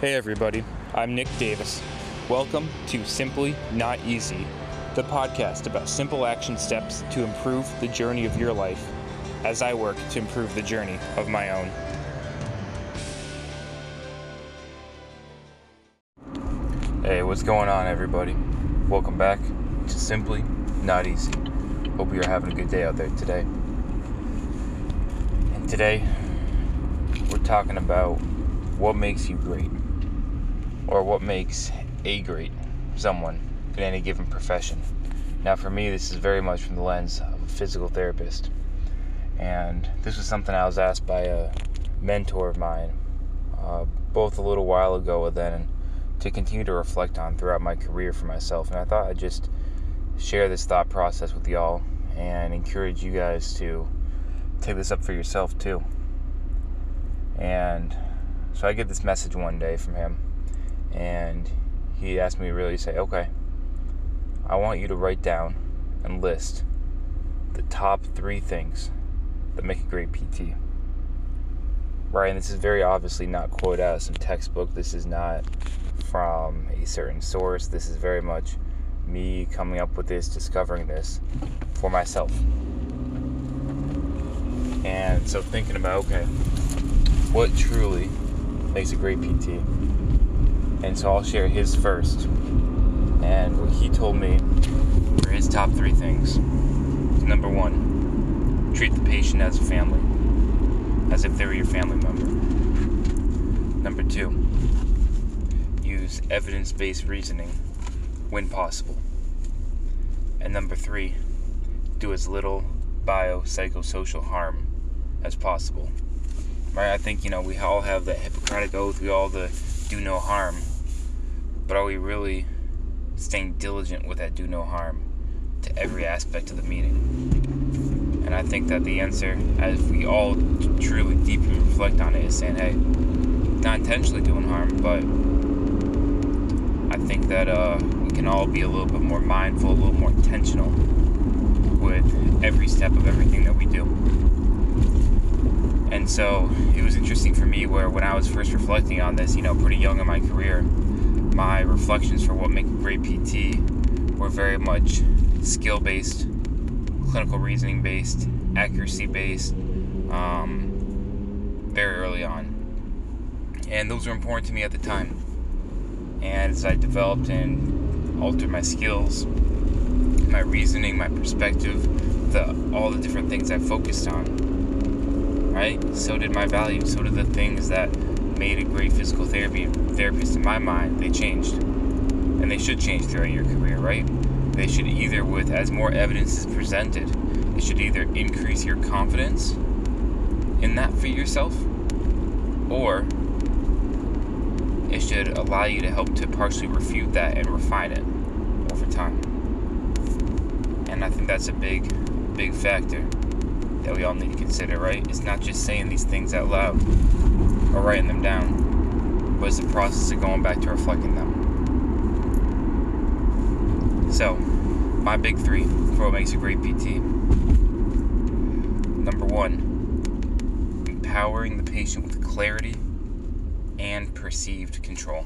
Hey everybody, I'm Nick Davis. Welcome to Simply Not Easy, the podcast about simple action steps to improve the journey of your life as I work to improve the journey of my own. Hey, what's going on, everybody? Welcome back to Simply Not Easy. Hope you're having a good day out there today. And today, we're talking about what makes you great, or what makes a great someone in any given profession. Now, for me, this is very much from the lens of a physical therapist. And this was something I was asked by a mentor of mine, uh, both a little while ago and then to continue to reflect on throughout my career for myself. And I thought I'd just share this thought process with y'all and encourage you guys to take this up for yourself too. And so I get this message one day from him, and he asked me to really say, okay, I want you to write down and list the top three things that make a great PT. Right, and this is very obviously not quoted out of some textbook. This is not from a certain source. This is very much me coming up with this, discovering this for myself. And so thinking about, okay, what truly makes a great PT? And so I'll share his first. And what he told me were his top three things. Number one, treat the patient as a family, as if they were your family member. Number two, use evidence based reasoning when possible. And number three, do as little biopsychosocial harm as possible. Right? I think, you know, we all have that Hippocratic oath, we all the do no harm. But are we really staying diligent with that do no harm to every aspect of the meeting? And I think that the answer, as we all truly deeply reflect on it, is saying, hey, not intentionally doing harm, but I think that uh, we can all be a little bit more mindful, a little more intentional with every step of everything that we do. And so it was interesting for me where when I was first reflecting on this, you know, pretty young in my career, reflections for what make a great PT were very much skill based, clinical reasoning based, accuracy based, um, very early on. And those were important to me at the time. And as I developed and altered my skills, my reasoning, my perspective, the all the different things I focused on, right? So did my values. So did the things that made a great physical therapy therapist in my mind. They changed, and they should change throughout your career, right? They should either, with as more evidence is presented, it should either increase your confidence in that for yourself, or it should allow you to help to partially refute that and refine it over time. And I think that's a big, big factor that we all need to consider, right? It's not just saying these things out loud or writing them down, but it's the process of going back to reflecting them. So, my big three for what makes a great PT. Number one, empowering the patient with clarity and perceived control.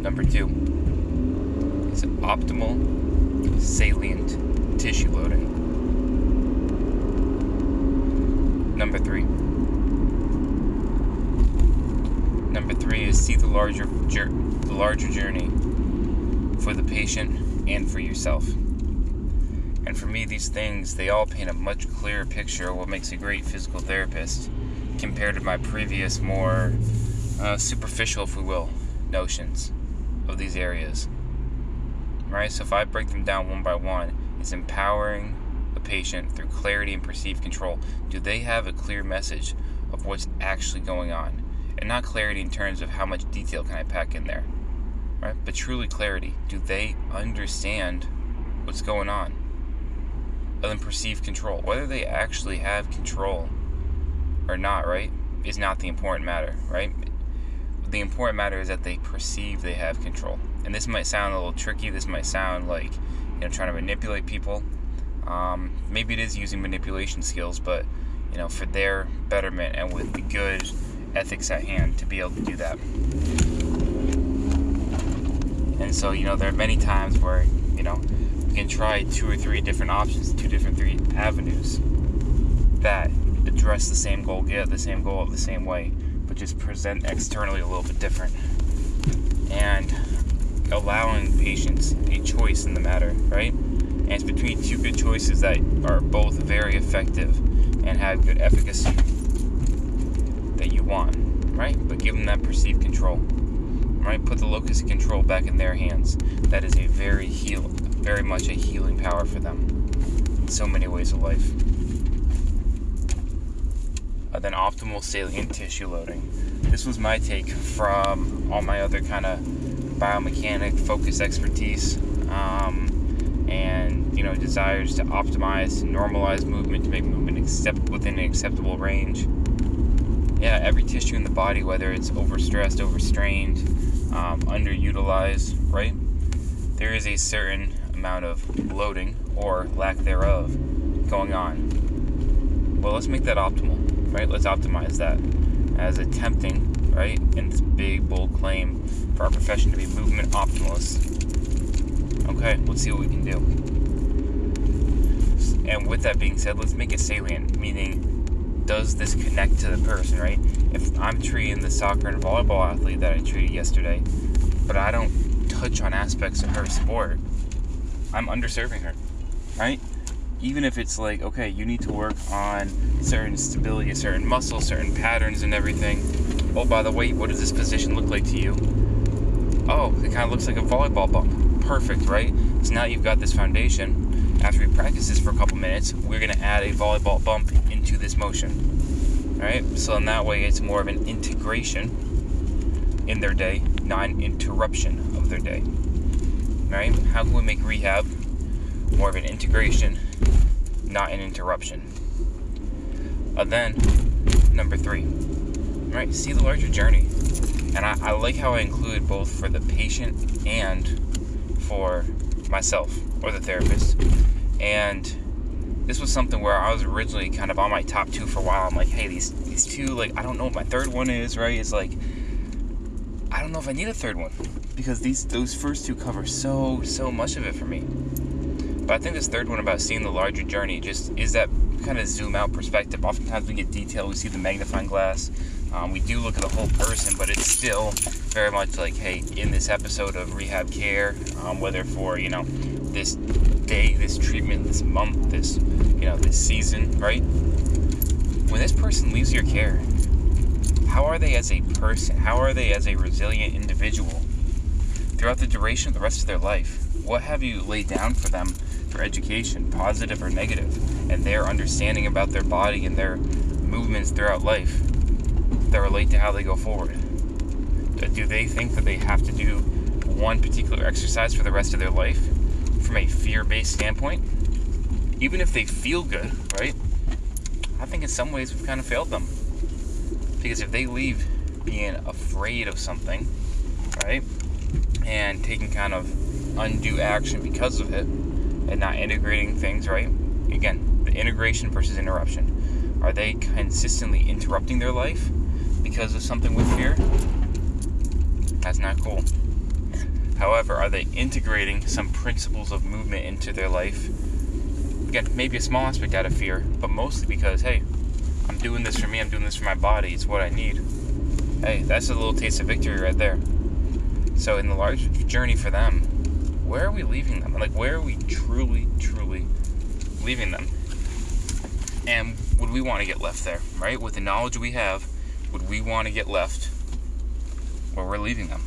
Number two is optimal salient tissue loading. Number three. Number three is see the larger the larger journey for the patient and for yourself. And for me, these things, they all paint a much clearer picture of what makes a great physical therapist compared to my previous, more uh, superficial, if we will, notions of these areas. Right? So if I break them down one by one, it's empowering the patient through clarity and perceived control. Do they have a clear message of what's actually going on? And not clarity in terms of how much detail can I pack in there, right? But truly clarity. Do they understand what's going on? And then perceive control. Whether they actually have control or not, right, is not the important matter, right? The important matter is that they perceive they have control. And this might sound a little tricky. This might sound like, you know, trying to manipulate people. Um, maybe it is using manipulation skills, but you know, for their betterment and with the good ethics at hand to be able to do that. And so, you know, there are many times where, you know, we can try two or three different options, two different three avenues that address the same goal, get the same goal the same way, but just present externally a little bit different. And allowing patients a choice in the matter, right? And it's between two good choices that are both very effective and have good efficacy that you want, right? But give them that perceived control, right? Put the locus of control back in their hands. That is a very heal, very much a healing power for them in so many ways of life. Uh, then optimal salient tissue loading. This was my take from all my other kind of biomechanic focus expertise. Um, and you know desires to optimize and normalize movement to make movement accept within an acceptable range yeah every tissue in the body whether it's overstressed overstrained um, underutilized right? There is a certain amount of loading or lack thereof going on. Well let's make that optimal right? Let's optimize that as attempting right? In this big bold claim for our profession to be movement optimalists. Okay, let's see what we can do. And with that being said, let's make it salient, meaning, does this connect to the person, right? If I'm treating the soccer and volleyball athlete that I treated yesterday, but I don't touch on aspects of her sport, I'm underserving her, right? Even if it's like, okay, you need to work on certain stability, certain muscles, certain patterns, and everything. Oh, by the way, what does this position look like to you? Oh, it kind of looks like a volleyball bump perfect, right? So now you've got this foundation. After we practice this for a couple minutes, we're going to add a volleyball bump into this motion. All right? So in that way, it's more of an integration in their day, not an interruption of their day. All right? How can we make rehab more of an integration, not an interruption? Uh, then, number three, right? See the larger journey. And I, I like how I include both for the patient and for myself or the therapist. And this was something where I was originally kind of on my top two for a while. I'm like, hey, these these two, like, I don't know what my third one is, right? It's like, I don't know if I need a third one because these those first two cover so so much of it for me. But I think this third one about seeing the larger journey just is that kind of zoom out perspective. Oftentimes we get detail, we see the magnifying glass, um, we do look at the whole person, but it's still very much like, hey, in this episode of rehab care, um, whether for you know this day, this treatment, this month, this you know this season, right? When this person leaves your care, how are they as a person? How are they as a resilient individual throughout the duration of the rest of their life? What have you laid down for them for education, positive or negative, and their understanding about their body and their movements throughout life? That relate to how they go forward? Uh, do they think that they have to do one particular exercise for the rest of their life from a fear based standpoint? Even if they feel good, right? I think in some ways we've kind of failed them. Because if they leave being afraid of something, right, and taking kind of undue action because of it, and not integrating things, right? Again, the integration versus interruption. Are they consistently interrupting their life because of something with fear, that's not cool. However, are they integrating some principles of movement into their life? Again, maybe a small aspect out of fear, but mostly because, hey, I'm doing this for me, I'm doing this for my body, it's what I need. Hey, that's a little taste of victory right there. So, in the larger journey for them, where are we leaving them? Like, where are we truly, truly leaving them? And would we want to get left there, right? With the knowledge we have, would we want to get left where we're leaving them?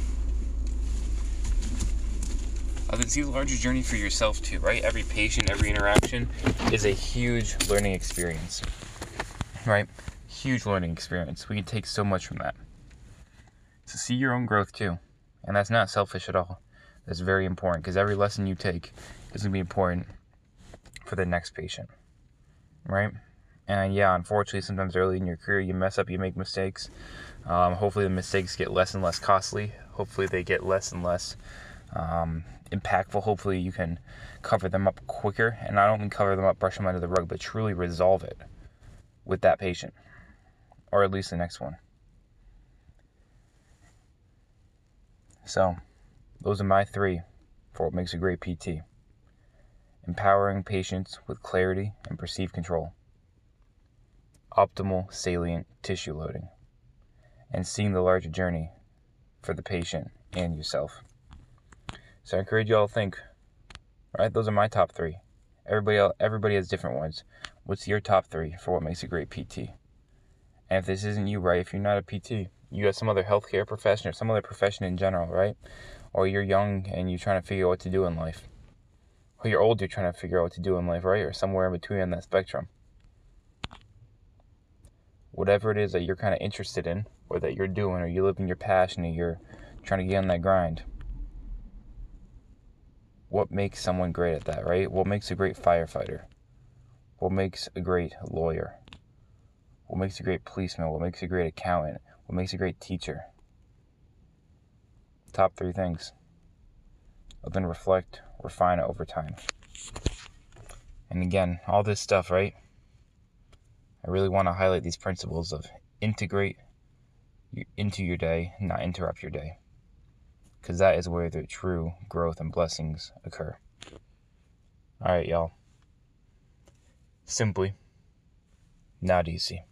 Uh, then see the larger journey for yourself too, right? Every patient, every interaction is a huge learning experience, right? Huge learning experience. We can take so much from that. So see your own growth too, and that's not selfish at all. That's very important because every lesson you take is going to be important for the next patient, right? And yeah, unfortunately, sometimes early in your career, you mess up, you make mistakes. Um, hopefully, the mistakes get less and less costly. Hopefully, they get less and less um, impactful. Hopefully, you can cover them up quicker. And I don't mean cover them up, brush them under the rug, but truly resolve it with that patient, or at least the next one. So, those are my three for what makes a great PT empowering patients with clarity and perceived control, optimal salient tissue loading, and seeing the larger journey for the patient and yourself. So I encourage you all to think, right? Those are my top three. Everybody else, everybody has different ones. What's your top three for what makes a great PT? And if this isn't you, right? If you're not a PT, you got some other healthcare profession or some other profession in general, right? Or you're young and you're trying to figure out what to do in life. Or you're old, you're trying to figure out what to do in life, right? Or somewhere in between on that spectrum. Whatever it is that you're kind of interested in, or that you're doing, or you live in your passion, or you're trying to get on that grind. What makes someone great at that, right? What makes a great firefighter? What makes a great lawyer? What makes a great policeman? What makes a great accountant? What makes a great teacher? Top three things. I'll then reflect, refine it over time. And again, all this stuff, right? I really want to highlight these principles of integrate into your day, not interrupt your day. Because that is where the true growth and blessings occur. All right, y'all. Simply, not easy.